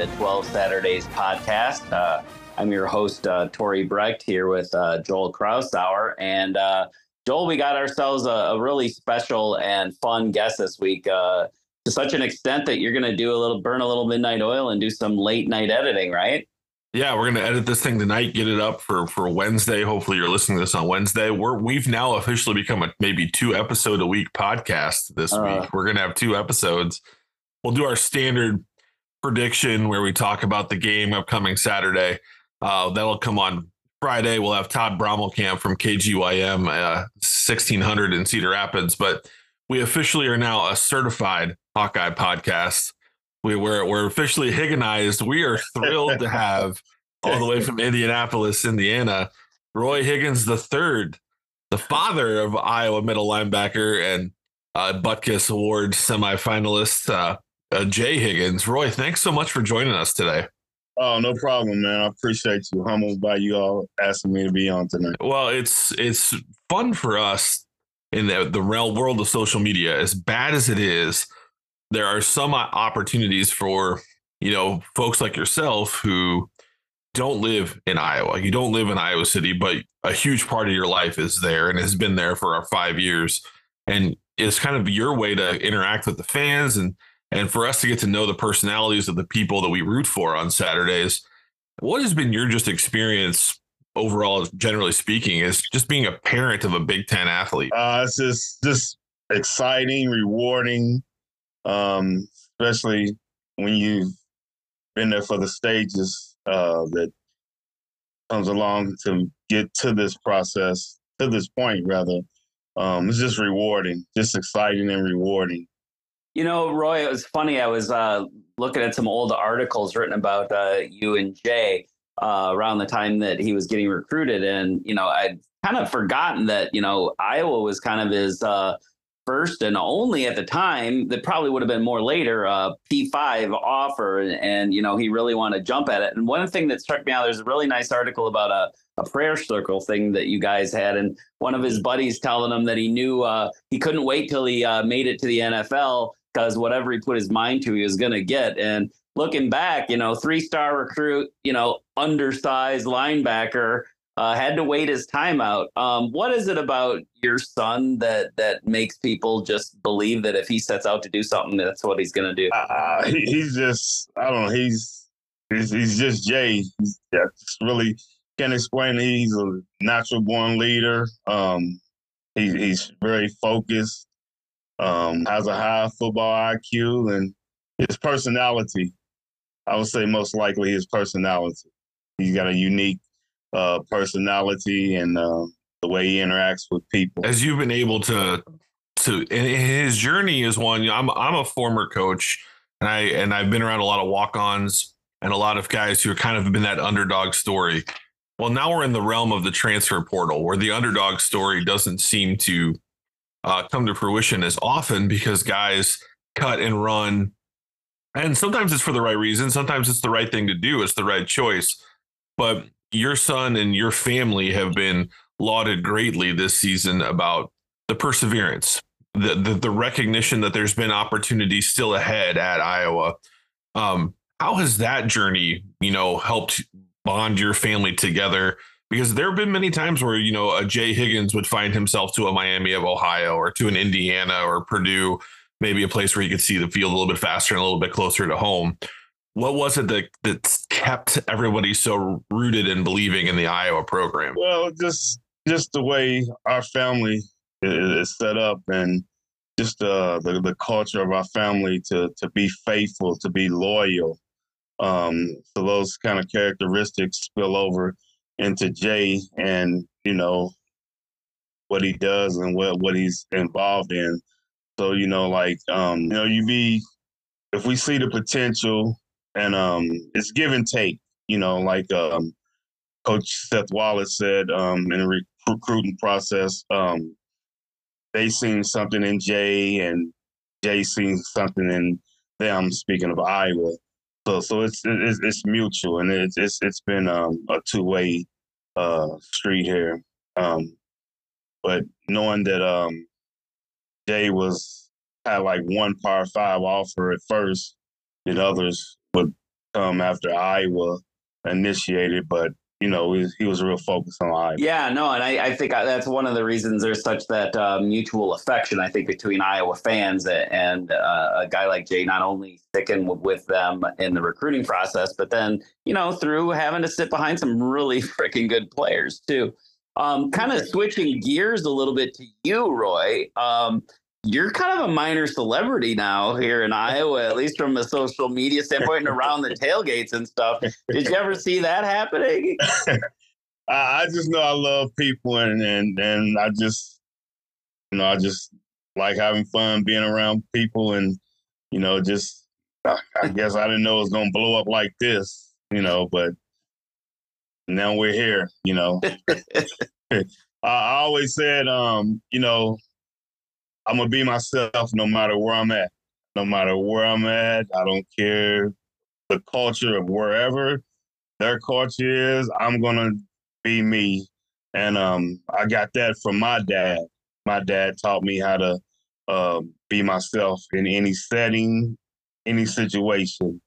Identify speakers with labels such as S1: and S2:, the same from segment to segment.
S1: the 12 Saturdays podcast. Uh, I'm your host, uh, Tori Brecht, here with uh, Joel Krausauer. And uh, Joel, we got ourselves a, a, really special and fun guest this week uh, to such an extent that you're going to do a little burn a little midnight oil and do some late night editing, right?
S2: Yeah, we're gonna edit this thing tonight, get it up for for Wednesday. Hopefully, you're listening to this on Wednesday. We're we've now officially become a maybe two episode a week podcast this uh, week. We're gonna have two episodes. We'll do our standard prediction where we talk about the game upcoming Saturday. Uh, that'll come on Friday. We'll have Todd Brommelkamp from KGYM uh, 1600 in Cedar Rapids, but we officially are now a certified Hawkeye podcast we were we're officially Higginized. We are thrilled to have all the way from Indianapolis, Indiana, Roy Higgins the third, the father of Iowa middle linebacker and uh, Butkus Award semifinalist uh, uh, Jay Higgins. Roy, thanks so much for joining us today.
S3: Oh, no problem, man. I appreciate you. Humbled by you all asking me to be on tonight.
S2: Well, it's it's fun for us in the, the realm world of social media. As bad as it is, there are some opportunities for you know folks like yourself who don't live in Iowa. You don't live in Iowa City, but a huge part of your life is there and has been there for our five years. And it's kind of your way to interact with the fans and and for us to get to know the personalities of the people that we root for on Saturdays. What has been your just experience overall, generally speaking, is just being a parent of a Big Ten athlete?
S3: Uh, it's just just exciting, rewarding um, especially when you've been there for the stages uh, that comes along to get to this process, to this point, rather. Um, it's just rewarding, just exciting and rewarding.
S1: You know, Roy, it was funny. I was uh, looking at some old articles written about uh, you and Jay uh, around the time that he was getting recruited. And, you know, I'd kind of forgotten that, you know, Iowa was kind of his uh, first and only at the time that probably would have been more later uh, p5 offer and, and, you know he really wanted to jump at it and one thing that struck me out there's a really nice article about a, a prayer circle thing that you guys had and one of his buddies telling him that he knew uh, he couldn't wait till he uh, made it to the nfl because whatever he put his mind to he was going to get and looking back you know three star recruit you know undersized linebacker uh, had to wait his time out. Um, what is it about your son that that makes people just believe that if he sets out to do something, that's what he's going to do?
S3: Uh, he, he's just, I don't know, he's he's, he's just Jay. He's yeah, really can't explain. It. He's a natural born leader. Um, he, he's very focused. Um, has a high football IQ and his personality. I would say most likely his personality. He's got a unique uh, personality and uh, the way he interacts with people.
S2: As you've been able to to and his journey is one. I'm I'm a former coach, and I and I've been around a lot of walk-ons and a lot of guys who have kind of been that underdog story. Well, now we're in the realm of the transfer portal, where the underdog story doesn't seem to uh, come to fruition as often because guys cut and run, and sometimes it's for the right reason, sometimes it's the right thing to do, it's the right choice. But your son and your family have been lauded greatly this season about the perseverance, the the, the recognition that there's been opportunities still ahead at Iowa. Um, how has that journey, you know, helped bond your family together? Because there have been many times where you know a Jay Higgins would find himself to a Miami of Ohio or to an Indiana or Purdue, maybe a place where he could see the field a little bit faster and a little bit closer to home what was it that that kept everybody so rooted and believing in the Iowa program?
S3: Well, just just the way our family is set up and just uh, the the culture of our family to to be faithful, to be loyal. Um, so those kind of characteristics spill over into Jay and you know what he does and what what he's involved in. So you know, like um, you know, you be if we see the potential and um, it's give and take. You know, like um, Coach Seth Wallace said um, in the recruiting process, um, they seen something in Jay, and Jay seen something in them. Speaking of Iowa, so so it's it's, it's mutual, and it's it's it's been um, a two way uh, street here. Um, but knowing that um, Jay was had like one P5 offer at first, and others would come after Iowa initiated, but you know, he, he was real focused on Iowa.
S1: Yeah, no, and I, I think that's one of the reasons there's such that uh, mutual affection, I think, between Iowa fans and uh, a guy like Jay, not only sticking with them in the recruiting process, but then, you know, through having to sit behind some really freaking good players, too. Um, kind of switching gears a little bit to you, Roy. Um, you're kind of a minor celebrity now here in Iowa, at least from a social media standpoint and around the tailgates and stuff. Did you ever see that happening?
S3: I just know I love people and, and and I just you know, I just like having fun being around people and you know, just I guess I didn't know it was gonna blow up like this, you know, but now we're here, you know. I always said, um, you know, I'm gonna be myself no matter where I'm at. No matter where I'm at, I don't care the culture of wherever their culture is. I'm gonna be me, and um, I got that from my dad. My dad taught me how to uh, be myself in any setting, any situation,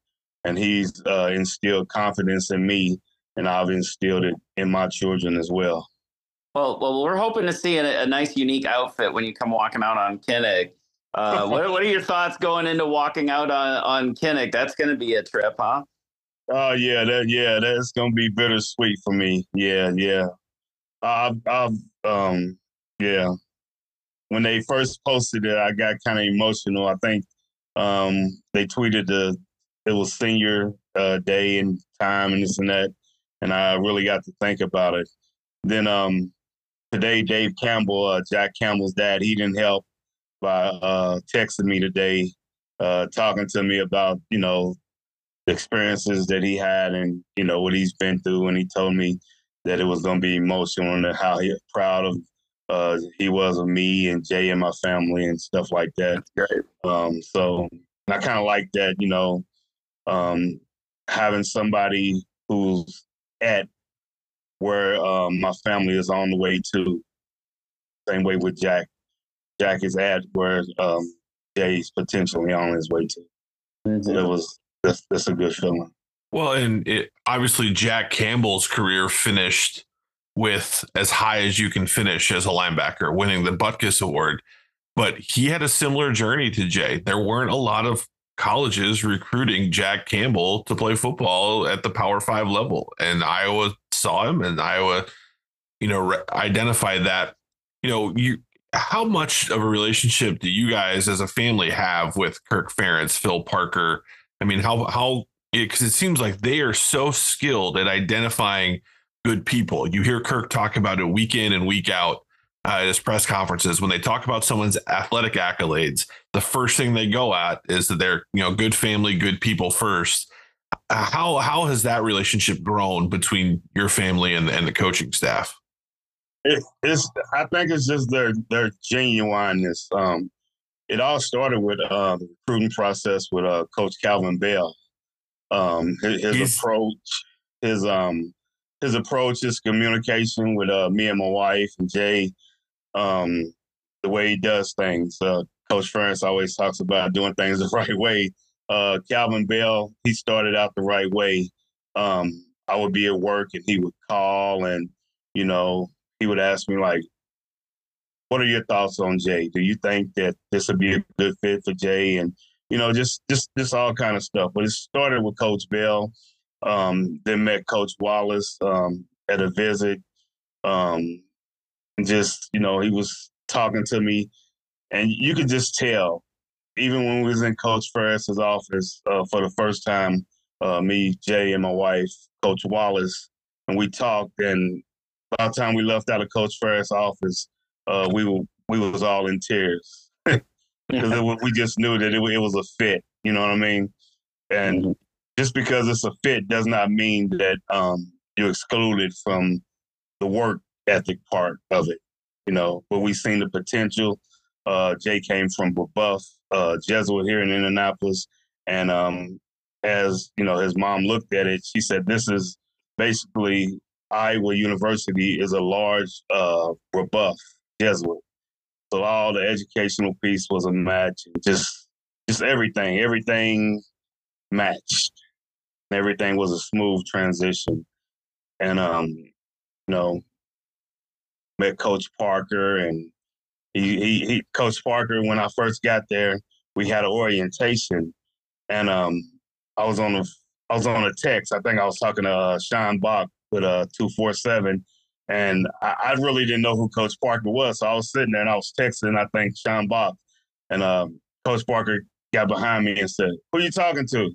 S3: and he's uh, instilled confidence in me, and I've instilled it in my children as well.
S1: Well, well, we're hoping to see a, a nice, unique outfit when you come walking out on Kinnick. Uh, what, what are your thoughts going into walking out on, on Kinnick? That's going to be a trip, huh?
S3: Oh yeah, that yeah, that's gonna be bittersweet for me. Yeah, yeah. I've, I've um, yeah. When they first posted it, I got kind of emotional. I think um, they tweeted the it was senior uh, day and time and this and that, and I really got to think about it. Then um, today, Dave Campbell, uh, Jack Campbell's dad, he didn't help by uh, texting me today, uh, talking to me about you know the experiences that he had and you know what he's been through, and he told me that it was going to be emotional and how he proud of uh, he was of me and Jay and my family and stuff like that. Um, so I kind of like that, you know, um, having somebody who's at where um, my family is on the way to. Same way with Jack. Jack is at where um, Jay's potentially on his way to. Mm-hmm. So it was that's that's a good feeling.
S2: Well, and it obviously Jack Campbell's career finished with as high as you can finish as a linebacker, winning the Butkus Award. But he had a similar journey to Jay. There weren't a lot of colleges recruiting Jack Campbell to play football at the Power Five level, and Iowa saw him, and Iowa, you know, re- identified that. You know, you how much of a relationship do you guys as a family have with Kirk Ferentz, Phil Parker? I mean, how how because it, it seems like they are so skilled at identifying good people. You hear Kirk talk about it week in and week out uh, at his press conferences when they talk about someone's athletic accolades. The first thing they go at is that they're you know good family, good people first. How how has that relationship grown between your family and, and the coaching staff?
S3: It, it's I think it's just their their genuineness. Um, it all started with uh, the recruiting process with uh, Coach Kelvin Bell. Um, his, his approach, his um, his approach, his communication with uh, me and my wife and Jay, um, the way he does things. Uh, Coach Ferentz always talks about doing things the right way uh, Kelvin Bell, he started out the right way. Um, I would be at work and he would call and, you know, he would ask me like, what are your thoughts on Jay? Do you think that this would be a good fit for Jay? And, you know, just just just all kind of stuff. But it started with Coach Bell, um, then met Coach Wallace um, at a visit. Um, and just, you know, he was talking to me and you could just tell even when we was in Coach Ferentz's office uh, for the first time, uh, me, Jay, and my wife, Coach Wallace, and we talked. And by the time we left out of Coach Ferentz's office, uh, we were we was all in tears because we just knew that it, it, was a fit. You know what I mean? And mm-hmm. just because it's a fit does not mean that um, you're excluded from the work ethic part of it. You know, but we seen the potential. Uh, Jay came from Buff uh, Jesuit here in Indianapolis, and um, as you know, his mom looked at it. She said, "This is basically Iowa University is a large uh, Brebeuf Jesuit." So all the educational piece was a match, just just everything, everything matched. everything was a smooth transition. And um, you know, met Coach Parker and he, he, he Coach Parker when I first got there, we had an orientation and um I was on a I was on a text. I think I was talking to uh, Sean Bach with uh, two four seven, and I, I, really didn't know who Coach Parker was. So I was sitting there and I was texting. I think Sean Bach, and um, Coach Parker got behind me and said, "Who you talking to?"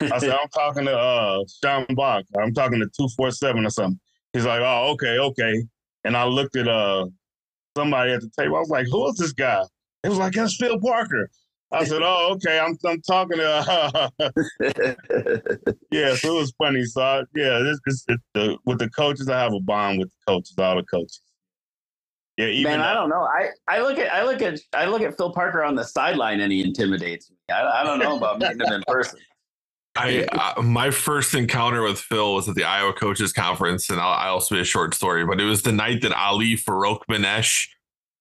S3: I said, "I'm talking to uh, Sean Bach. I'm talking to two four seven or something." He's like, "Oh, okay, okay." And I looked at uh somebody at the table. I was like, "Who is this guy?" It was like, "That's Phil Parker." I said, "Oh, okay. I'm I'm talking to." Uh, yeah, so it was funny. So I, yeah, this, this it, the, with the coaches, I have a bond with the coaches, all the coaches.
S1: Yeah, even man, I don't know. I, I look at I look at I look at Phil Parker on the sideline, and he intimidates me. I, I don't know about meeting him in person.
S2: I uh, my first encounter with Phil was at the Iowa Coaches Conference, and I'll, I'll be a short story, but it was the night that Ali Farouk Farokhmanesh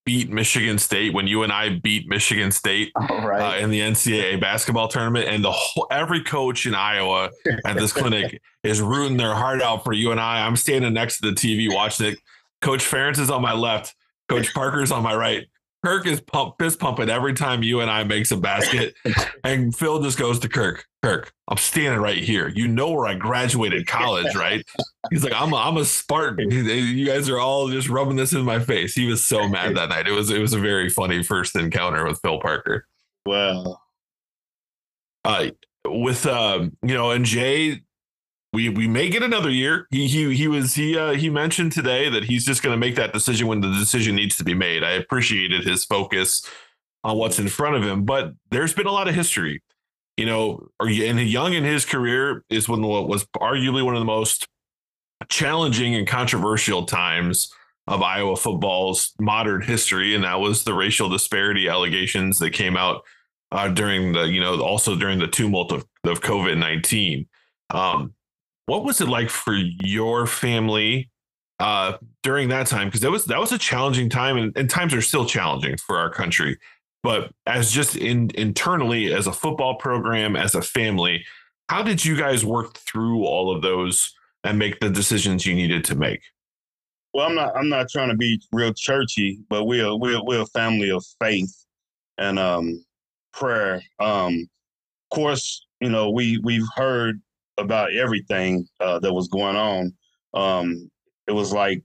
S2: beat Michigan State when UNI beat Michigan State
S1: right. uh,
S2: in the NCAA basketball tournament, and the whole, every coach in Iowa at this clinic is rooting their heart out for UNI. I'm standing next to the TV watching it. Coach Ferentz is on my left. Coach Parker's on my right. Kirk is pump, fist pumping every time UNI makes a basket, and Phil just goes to Kirk. Kirk, I'm standing right here. You know where I graduated college, right? He's like, I'm a, I'm a Spartan. You guys are all just rubbing this in my face. He was so mad that night. It was it was a very funny first encounter with Phil Parker.
S3: Well,
S2: Uh, with um, you know, and Jay, we we may get another year. He he he was he uh, he mentioned today that he's just going to make that decision when the decision needs to be made. I appreciated his focus on what's in front of him, but there's been a lot of history you know, and young in his career is when was arguably one of the most challenging and controversial times of Iowa football's modern history, and that was the racial disparity allegations that came out uh, during the, you know, also during the tumult of, of COVID nineteen. Um, what was it like for your family uh, during that time? Because that was that was a challenging time, and, and times are still challenging for our country. But as just in internally as a football program, as a family, how did you guys work through all of those and make the decisions you needed to make?
S3: Well, I'm not I'm not trying to be real churchy, but we're we're we're a family of faith and um prayer. Um of course, you know, we we've heard about everything uh, that was going on. Um it was like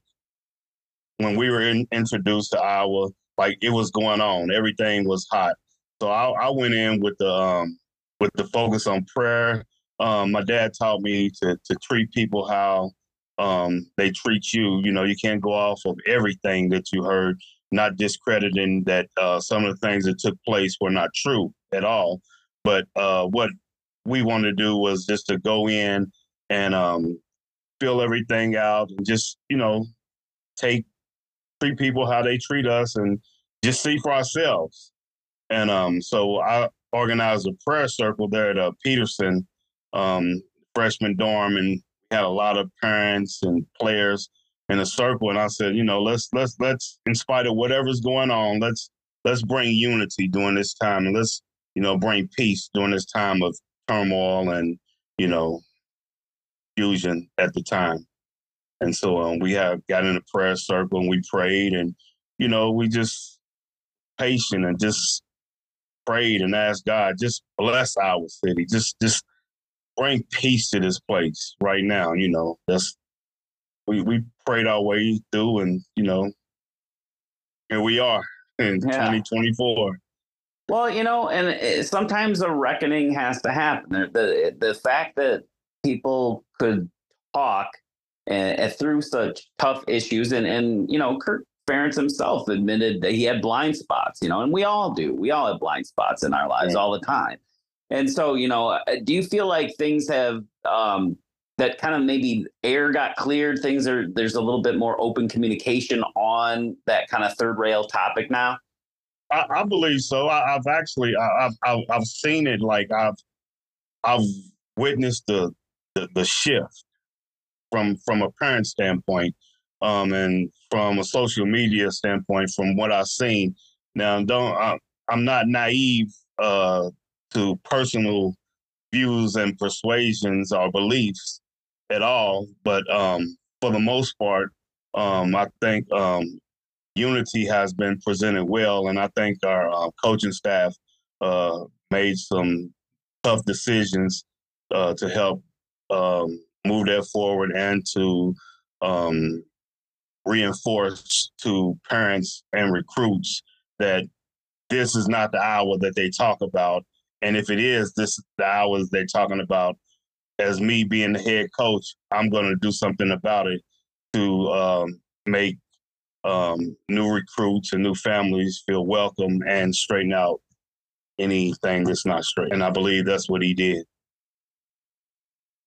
S3: when we were in, introduced to Iowa, like it was going on. Everything was hot. So I, I went in with the um, with the focus on prayer. Um, my dad taught me to to treat people how um, they treat you. You know, you can't go off of everything that you heard, not discrediting that uh, some of the things that took place were not true at all. But uh, what we wanted to do was just to go in and um, fill everything out and just, you know, take treat people how they treat us and just see for ourselves. And um, so I organized a prayer circle there at uh, Petersen um, freshman dorm, and we had a lot of parents and players in a circle. And I said, you know, let's let's let's in spite of whatever's going on, let's let's bring unity during this time, and let's you know bring peace during this time of turmoil and you know fusion at the time. And so um, we have got in a prayer circle and we prayed and, you know, we just patient and just prayed and asked God, just bless our city. Just just bring peace to this place right now. You know, that's we we prayed our way through and, you know, here we are in yeah. 2024.
S1: Well, you know, and it, sometimes a reckoning has to happen. The, the fact that people could talk and, and through such tough issues. And and you know, Kirk Ferentz himself admitted that he had blind spots. You know, and we all do. We all have blind spots in our lives all the time. And so, you know, uh, do you feel like things have um, that kind of maybe air got cleared? Things are there's a little bit more open communication on that kind of third rail topic now.
S3: I, I believe so. I, have actually I, have I've seen it. Like I've I've witnessed the the, the shift from from a parent standpoint, um, and from a social media standpoint, from what I've seen. Now, don't I, I'm not naive uh, to personal views and persuasions or beliefs at all. But um, for the most part, um, I think um, unity has been presented well, and I think our uh, coaching staff uh, made some tough decisions uh, to help um, move that forward and to um, reinforce to parents and recruits that this is not the hour that they talk about. And if it is, this is the hours they're talking about. As me being the head coach, I'm going to do something about it to um, make um, new recruits and new families feel welcome and straighten out anything that's not straight. And I believe that's what he did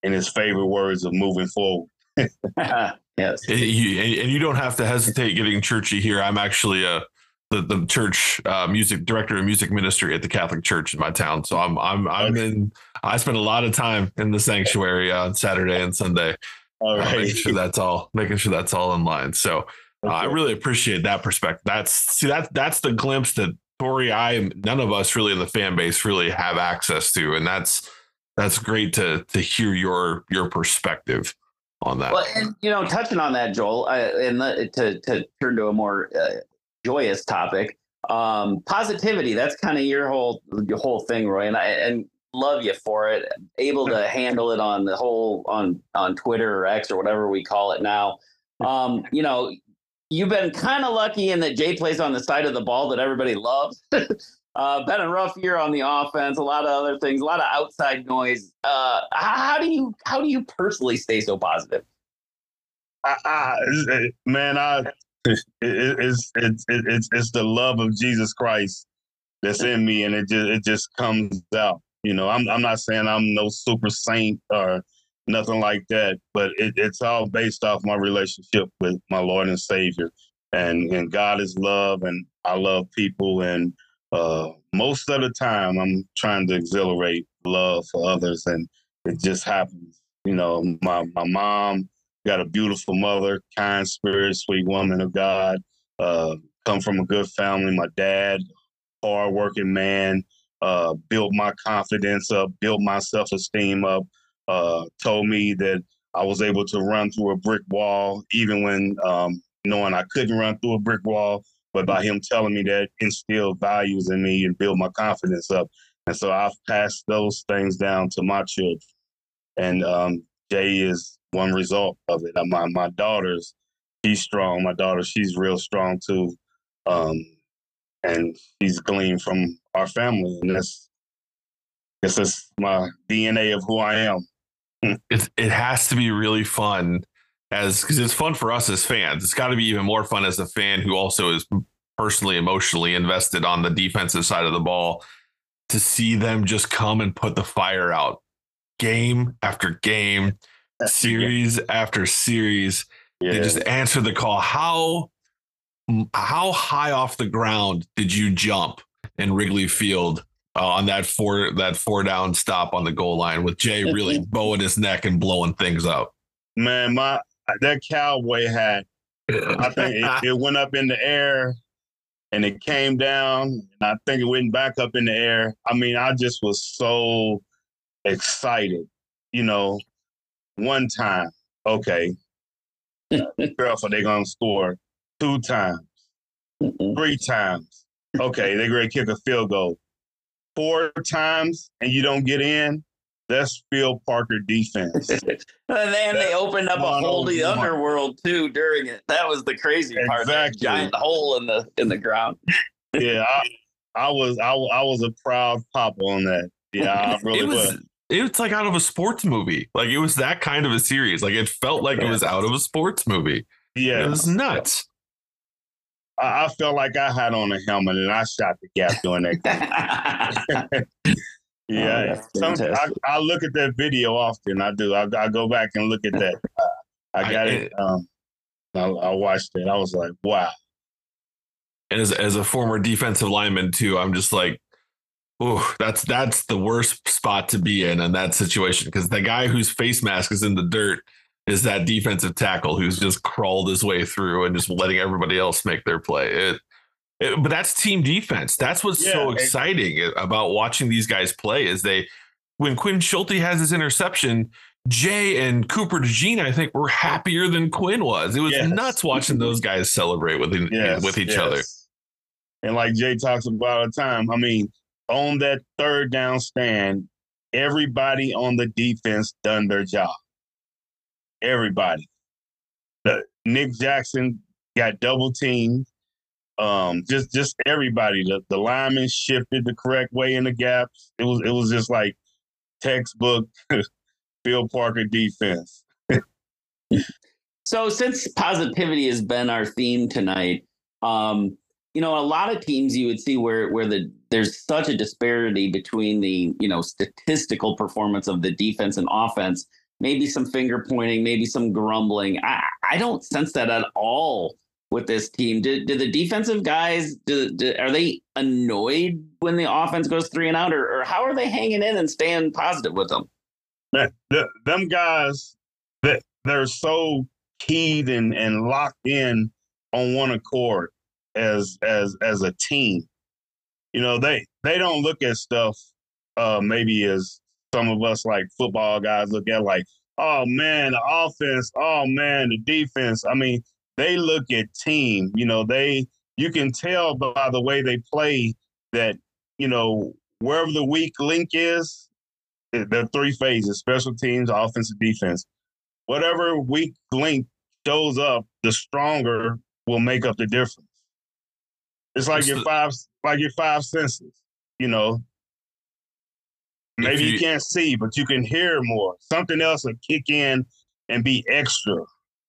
S3: in his favorite words of moving forward.
S1: yes.
S2: And you, and you don't have to hesitate getting churchy here. I'm actually a the, the church uh, music director of music ministry at the Catholic Church in my town. So I'm I'm I'm in. I spend a lot of time in the sanctuary on Saturday and Sunday,
S3: All
S2: uh, making sure that's all making sure that's all in line. So uh, I really appreciate that perspective. That's see that that's the glimpse that Tori, I, none of us really in the fan base really have access to, and that's that's great to to hear your your perspective on that.
S1: Well, and you know, touching on that, Joel, uh, and the, to to turn to a more uh, joyous topic, um, positivity. That's kind of your whole your whole thing, Roy, and I and love you for it. Able to handle it on the whole on on Twitter or X or whatever we call it now. Um, you know, you've been kind of lucky in that Jay plays on the side of the ball that everybody loves. uh, been a rough year on the offense, a lot of other things, a lot of outside noise. Uh, how, do you how do you personally stay so positive?
S3: I, I, man, I it, it's it's it's it's the love of Jesus Christ that's in me, and it just it just comes out. You know, I'm I'm not saying I'm no super saint or nothing like that, but it, it's all based off my relationship with my Lord and Savior, and and God is love, and I love people, and uh, most of the time I'm trying to exhilarate love for others, and it just happens. You know, my my mom got a beautiful mother, kind spirit, sweet woman of God. Uh, come from a good family. My dad, hardworking man, uh, built my confidence up, built my self esteem up. Uh, told me that I was able to run through a brick wall, even when um, knowing I couldn't run through a brick wall. But by him telling me that, instilled values in me and built my confidence up. And so I've passed those things down to my children. And um, Jay is one result of it. My my daughter's she's strong. My daughter, she's real strong too. Um, and she's gleaned from our family. And that's it's just my DNA of who I am.
S2: It it has to be really fun as because it's fun for us as fans. It's got to be even more fun as a fan who also is personally emotionally invested on the defensive side of the ball to see them just come and put the fire out game after game, series after series.
S3: Yeah.
S2: They just answer the call. How how high off the ground did you jump in Wrigley Field uh, on that four that four down stop on the goal line with Jay really bowing his neck and blowing things up?
S3: Man, my that cowboy hat, I think it, it went up in the air and it came down, and I think it went back up in the air. I mean, I just was so excited. You know, one time, okay, girlfriend, they're gonna score two times, three times. Okay, they're gonna kick a field goal. Four times and you don't get in, that's Phil Parker defense.
S1: and then they opened up a
S3: One
S1: whole the underworld too during it. That was the crazy part. That
S3: Exactly.
S1: giant hole in the in the ground.
S3: yeah, I, I was I, I was a proud pop on that. Yeah, I really
S2: it was
S3: was.
S2: it's like out of a sports movie. Like it was that kind of a series. Like it felt like it was out of a sports movie.
S3: Yeah,
S2: It was nuts.
S3: I, I felt like I had on a helmet and I shot the gap doing that. Yeah,
S1: that's
S3: Some- I. I look at that video often. I do. I, I go back and look at that. Uh, I got
S2: I-
S3: it. Um, I, I watched it. I was like, wow.
S2: And as as a former defensive lineman too, I'm just like, oh, that's that's the worst spot to be in in that situation because the guy whose face mask is in the dirt is that defensive tackle who's just crawled his way through and just letting everybody else make their play. It, it but that's team defense. That's what's so
S3: Yeah, it-
S2: exciting about watching these guys play is they when Quinn Schulte has his interception, Jay and Cooper DeJean, I think, were happier than Quinn was. It was yes. nuts watching those guys celebrate with yes, with each yes. other.
S3: And like Jay talks about all the time, I mean, on that third down stand, everybody on the defense done their job. Everybody. The, Nick Jackson got double teamed. Um, just just everybody. The the linemen shifted the correct way in the gaps. It was it was just like textbook Phil Parker defense.
S1: so since positivity has been our theme tonight, um, you know, a lot of teams you would see where where the there's such a disparity between the you know statistical performance of the defense and offense. Maybe some finger pointing, maybe some grumbling. I I don't sense that at all with this team. Do, do the defensive guys do, do, are they annoyed when the offense goes three and out, or, or how are they hanging in and staying positive with them?
S3: the, them guys that they're so keyed and, and locked in on one accord as as as a team. You know, they they don't look at stuff uh maybe as some of us like football guys look at like, oh man, the offense, oh man, the defense. I mean, they look at team. You know, they you can tell by the way they play that, you know, wherever the weak link is, eh, there are three phases: special teams, offensive, defense. Whatever weak link shows up, the stronger will make up the difference. It's like your five, like your five senses. You know, maybe you, you can't see, but you can hear more. Something else will kick in and be extra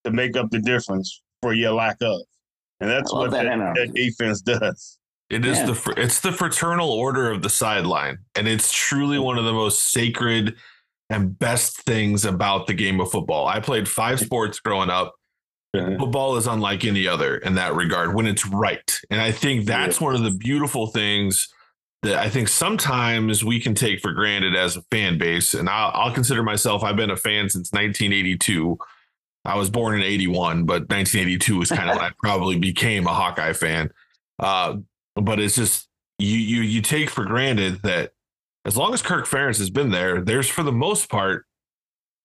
S3: to make up the difference for your lack of. And that's what that, that, that defense does.
S2: It is yeah. the it's the fraternal order of the sideline, and it's truly one of the most sacred and best things about the game of football. I played five sports growing up. Uh-huh. Football is unlike any other in that regard when it's right, and I think that's one of the beautiful things that I think sometimes we can take for granted as a fan base. And I'll, I'll consider myself I've been a fan since 1982. I was born in 81, but 1982 was kind of when I probably became a Hawkeye fan. Uh, but it's just you you you take for granted that as long as Kirk Ferentz has been there, there's for the most part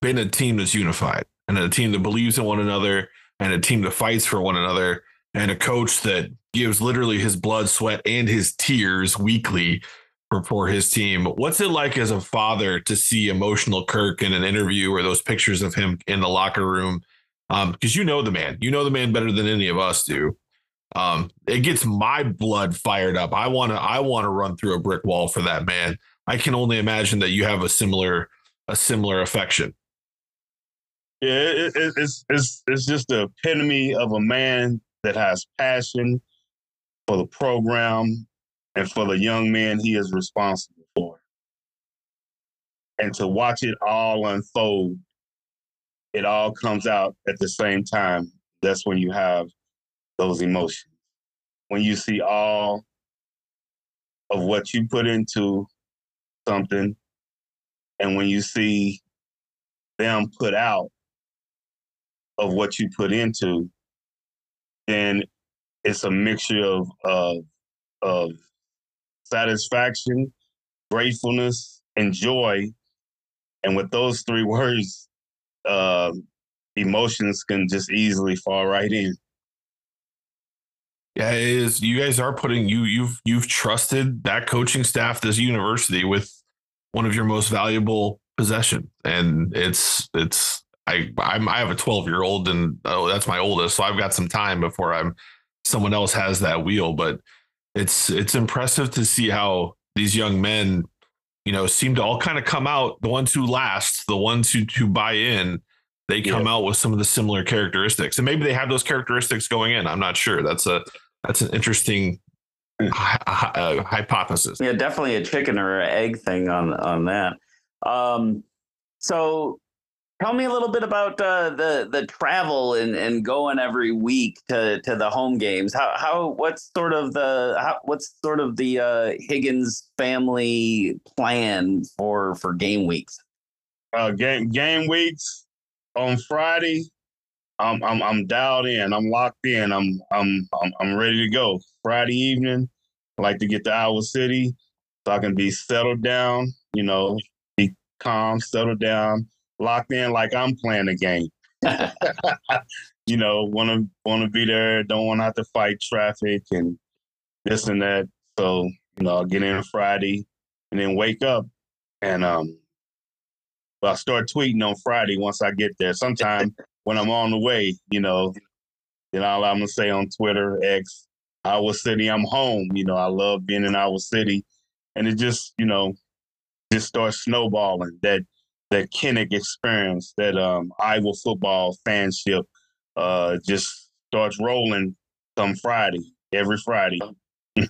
S2: been a team that's unified and a team that believes in one another and a team that fights for one another and a coach that gives literally his blood, sweat, and his tears weekly for, for his team. What's it like as a father to see emotional Kirk in an interview or those pictures of him in the locker room? Because um, you know the man, you know the man better than any of us do um, it gets my blood fired up. I want to I want to run through a brick wall for that man. I can only imagine that you have a similar a similar affection.
S3: Yeah, it, it, it's it's it's just the epitome of a man that has passion for the program and for the young man he is responsible for. And to watch it all unfold, it all comes out at the same time. That's when you have those emotions. When you see all of what you put into something, and when you see them put out of what you put into, then it's a mixture of of, of satisfaction, gratefulness, and joy. And with those three words, uh, emotions can just easily fall right in.
S2: Yeah, it is. You guys are putting you you've you've trusted that coaching staff, this university, with one of your most valuable possession, and it's it's I I'm, I have a 12 year old, and oh, that's my oldest, so I've got some time before I'm someone else has that wheel. But it's it's impressive to see how these young men, you know, seem to all kind of come out. The ones who last, the ones who who buy in, they come yeah. out with some of the similar characteristics and maybe they have those characteristics going in i'm not sure that's a that's an interesting uh, hypothesis
S1: yeah definitely a chicken or an egg thing on on that um so tell me a little bit about uh, the the travel and, and going every week to, to the home games. How how what's sort of the how, what's sort of the uh, Higgins family plan for for game weeks?
S3: Uh, game game weeks on Friday, I'm I'm I'm dialed in. I'm locked in. I'm I'm I'm I'm ready to go. Friday evening, I like to get to Iowa City so I can be settled down. You know, be calm, settled down, locked in like I'm playing a game. you know, want to want to be there, don't want to have to fight traffic and this and that. So you know, I'll get in Friday and then wake up and um, well, I start tweeting on Friday once I get there. Sometime when I'm on the way, you know, then all I'm gonna say on Twitter, X, Iowa City, I'm home. You know, I love being in Iowa City, and it just, you know, just starts snowballing. That that Kinnick experience, that um, Iowa football fanship, uh, just starts rolling come Friday, every Friday.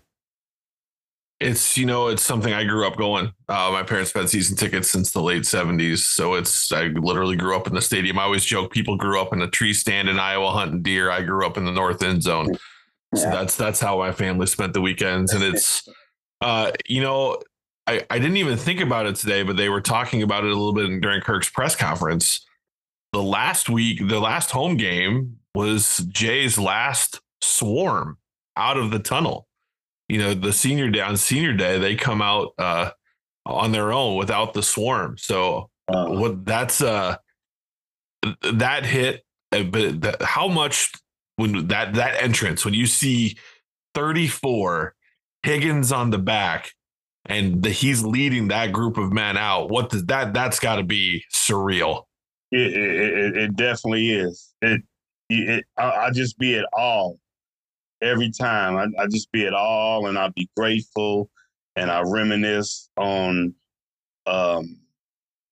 S2: It's you know it's something I grew up going. Uh, my parents had season tickets since the late seventies, so it's I literally grew up in the stadium. I always joke people grew up in a tree stand in Iowa hunting deer. I grew up in the north end zone, so that's that's how my family spent the weekends. And it's uh, you know I I didn't even think about it today, but they were talking about it a little bit during Kirk's press conference. The last week, the last home game was Jay's last swarm out of the tunnel. You know the senior day on senior day they come out uh on their own without the swarm. So uh, what that's uh that hit uh, but that, how much when that that entrance when you see 34 higgins on the back and the, he's leading that group of men out what does that that's got to be surreal
S3: it, it, it, definitely is it, it I, I just be at all every time. I, I just be it all and I'll be grateful and I reminisce on um,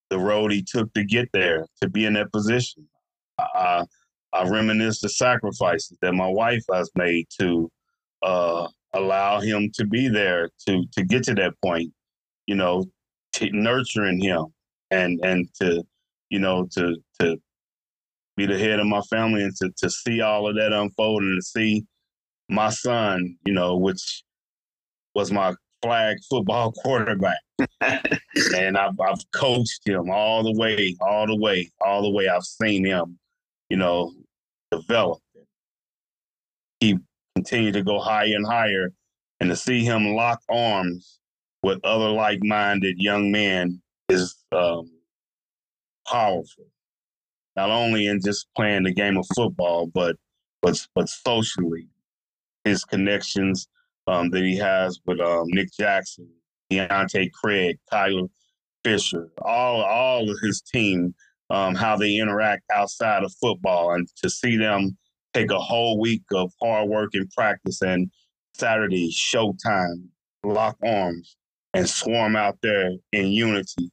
S3: the road he took to get there, to be in that position. I, I reminisce the sacrifices that my wife has made to uh, allow him to be there to to get to that point. You know, nurturing him and and to you know to to be the head of my family and to to see all of that unfold and to see my son, you know, which was my flag football quarterback. and I've, I've coached him all the way, all the way, all the way. I've seen him, you know, develop. He continued to go higher and higher. And to see him lock arms with other like minded young men is um, powerful. Not only in just playing the game of football, but but but socially, his connections um, that he has with um, Nick Jackson, Deontay Craig, Tyler Fisher, all all of his team, um, how they interact outside of football, and to see them take a whole week of hard work and practice, and Saturday showtime, lock arms, and swarm out there in unity.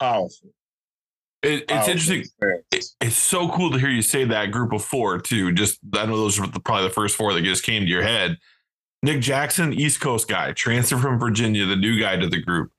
S3: Powerful.
S2: It, it's interesting. It, it's so cool to hear you say that group of four too. Just I know those are the, probably the first four that just came to your head. Nick Jackson, East Coast guy, transfer from Virginia, the new guy to the group.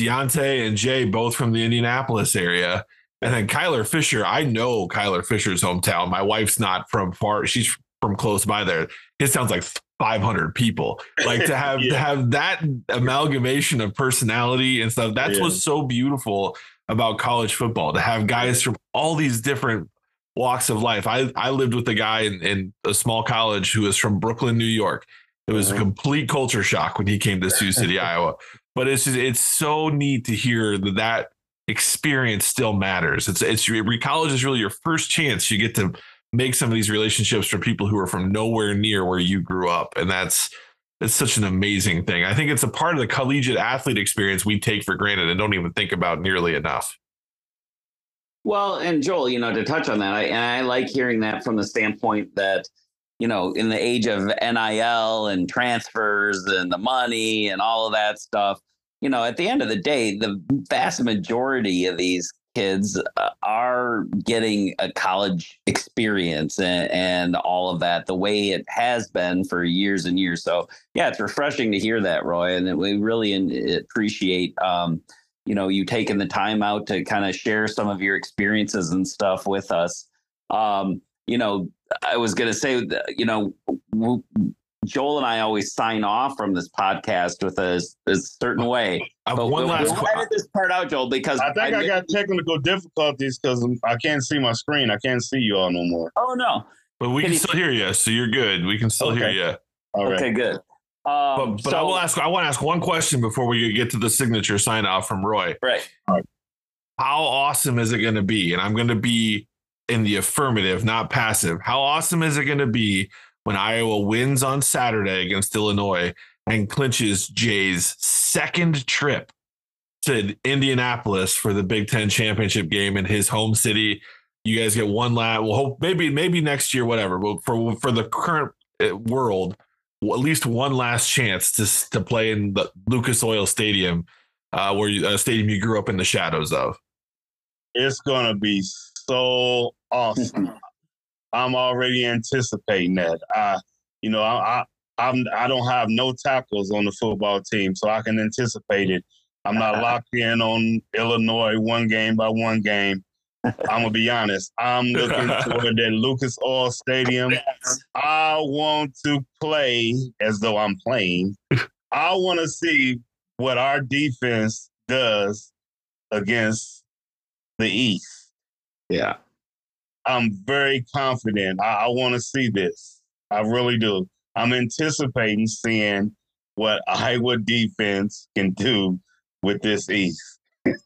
S2: Deontay and Jay, both from the Indianapolis area. And then Kyler Fisher, I know Kyler Fisher's hometown. My wife's not from far, she's from close by there. It sounds like 500 people. Like to have yeah. to have that amalgamation of personality and stuff. That's yeah. what's so beautiful about college football to have guys from all these different walks of life. I, I lived with a guy in, in a small college who was from Brooklyn, New York. It was a uh-huh. complete culture shock when he came to Sioux City, Iowa. But it's just, it's so neat to hear that that experience still matters. It's it's college is really your first chance you get to make some of these relationships for people who are from nowhere near where you grew up, and that's it's such an amazing thing. I think it's a part of the collegiate athlete experience we take for granted and don't even think about nearly enough.
S1: Well, and Joel, you know, to touch on that, I, and I like hearing that from the standpoint that, you know, in the age of NIL and transfers and the money and all of that stuff, you know, at the end of the day, the vast majority of these kids uh, are getting a college experience and, and, all of that the way it has been for years and years. So yeah, it's refreshing to hear that, Roy, and we really appreciate um, you know you taking the time out to kind of share some of your experiences and stuff with us. Um, you know, I was going to say, you know, Joel and I always sign off from this podcast with a, a certain way.
S2: Uh, but one we'll, last
S1: we'll edit this part out, Joel, because
S3: I think I, I got technical difficulties because I can't see my screen. I can't see you all no more.
S1: Oh no!
S2: But we can, can still hear you, so you're good. We can still okay. hear you.
S1: All right. Okay, good.
S2: Um, but, but so, I will ask. I want to ask one question before we get to the signature sign off from Roy.
S1: Right.
S2: how awesome is it going to be? And I'm going to be in the affirmative, not passive. How awesome is it going to be when Iowa wins on Saturday against Illinois and clinches Jay's second trip to Indianapolis for the Big Ten championship game in his home city? You guys get one last. We'll hope maybe maybe next year, whatever. But for for the current uh, world, at least one last chance to to play in the Lucas Oil Stadium, uh, where you, a stadium you grew up in the shadows of.
S3: It's gonna be so awesome. I'm already anticipating that. I, you know, I, I I'm I don't have no tackles on the football team, so I can anticipate it. I'm not locked in on Illinois one game by one game. I'm gonna be honest. I'm looking toward that Lucas Oil Stadium. I want to play as though I'm playing. I want to see what our defense does against the East.
S1: Yeah.
S3: I'm very confident. I, I want to see this. I really do. I'm anticipating seeing what Iowa defense can do with this East.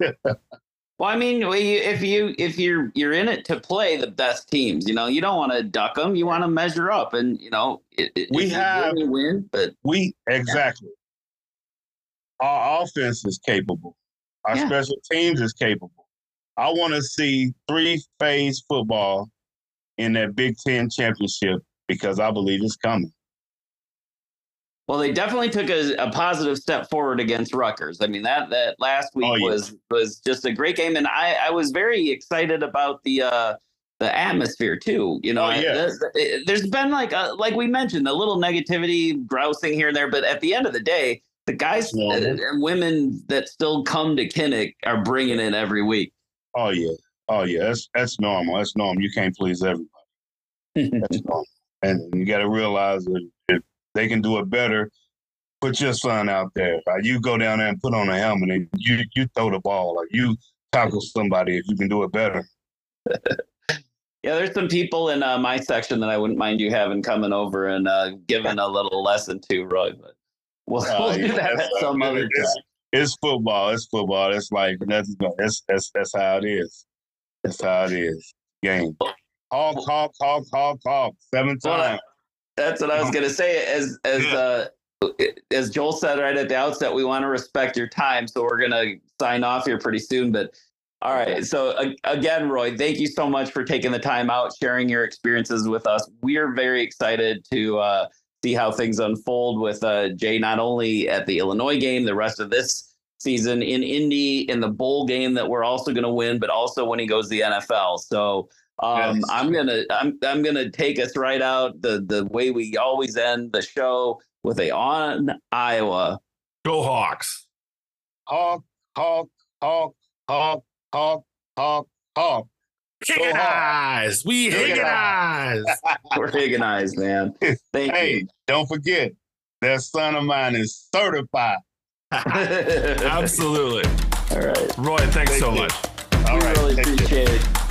S1: Well, I mean, if you if you're you're in it to play the best teams, you know, you don't want to duck them. You want to measure up, and you know, it,
S3: we have
S1: win, win, but
S3: we exactly. Yeah. Our offense is capable. Our yeah. special teams is capable. I want to see three phase football in that Big Ten championship because I believe it's coming.
S1: Well, they definitely took a, a, positive step forward against Rutgers. I mean that that last week oh, yeah. was was just a great game, and I, I was very excited about the uh, the atmosphere too. You know, oh, yeah. there's been like a, like we mentioned a little negativity, grousing here and there, but at the end of the day, the guys and women that still come to Kinnick are bringing in every week.
S3: Oh yeah, oh yeah, that's that's normal. That's normal. You can't please everybody. that's normal, and you got to realize that if they can do it better. Put your son out there. You go down there and put on a helmet and you you throw the ball or you tackle somebody if you can do it better.
S1: Yeah, there's some people in uh, my section that I wouldn't mind you having coming over and uh, giving a little lesson to, Roy. But we'll, uh, we'll do that at some other time.
S3: It's, it's, football. It's football. It's like that's that's that's that's how it is. That's how it is. Game. Hawk, hawk, hawk, hawk, hawk. Seven times. Well,
S1: that's what I was gonna say. As as uh, as Joel said right at the outset, we want to respect your time, so we're gonna sign off here pretty soon. But all right, so uh, again, Roy, thank you so much for taking the time out, sharing your experiences with us. We are very excited to uh, see how things unfold with uh, Jay, not only at the Illinois game, the rest of this season in Indy, in the bowl game that we're also going to win, but also when he goes to the NFL. So um, yes. I'm gonna I'm I'm gonna take us right out the the way we always end the show with a on Iowa.
S2: Go Hawks.
S3: Hawk, hawk, hawk, hawk, hawk, hawk, hawk.
S2: Higginize. We Higginize.
S1: We're Higginize, man. Thank
S3: hey,
S1: you.
S3: don't forget, that son of mine is certified.
S2: Absolutely.
S1: All right.
S2: Roy, thanks Thank so you. much.
S1: All we right. really appreciate it.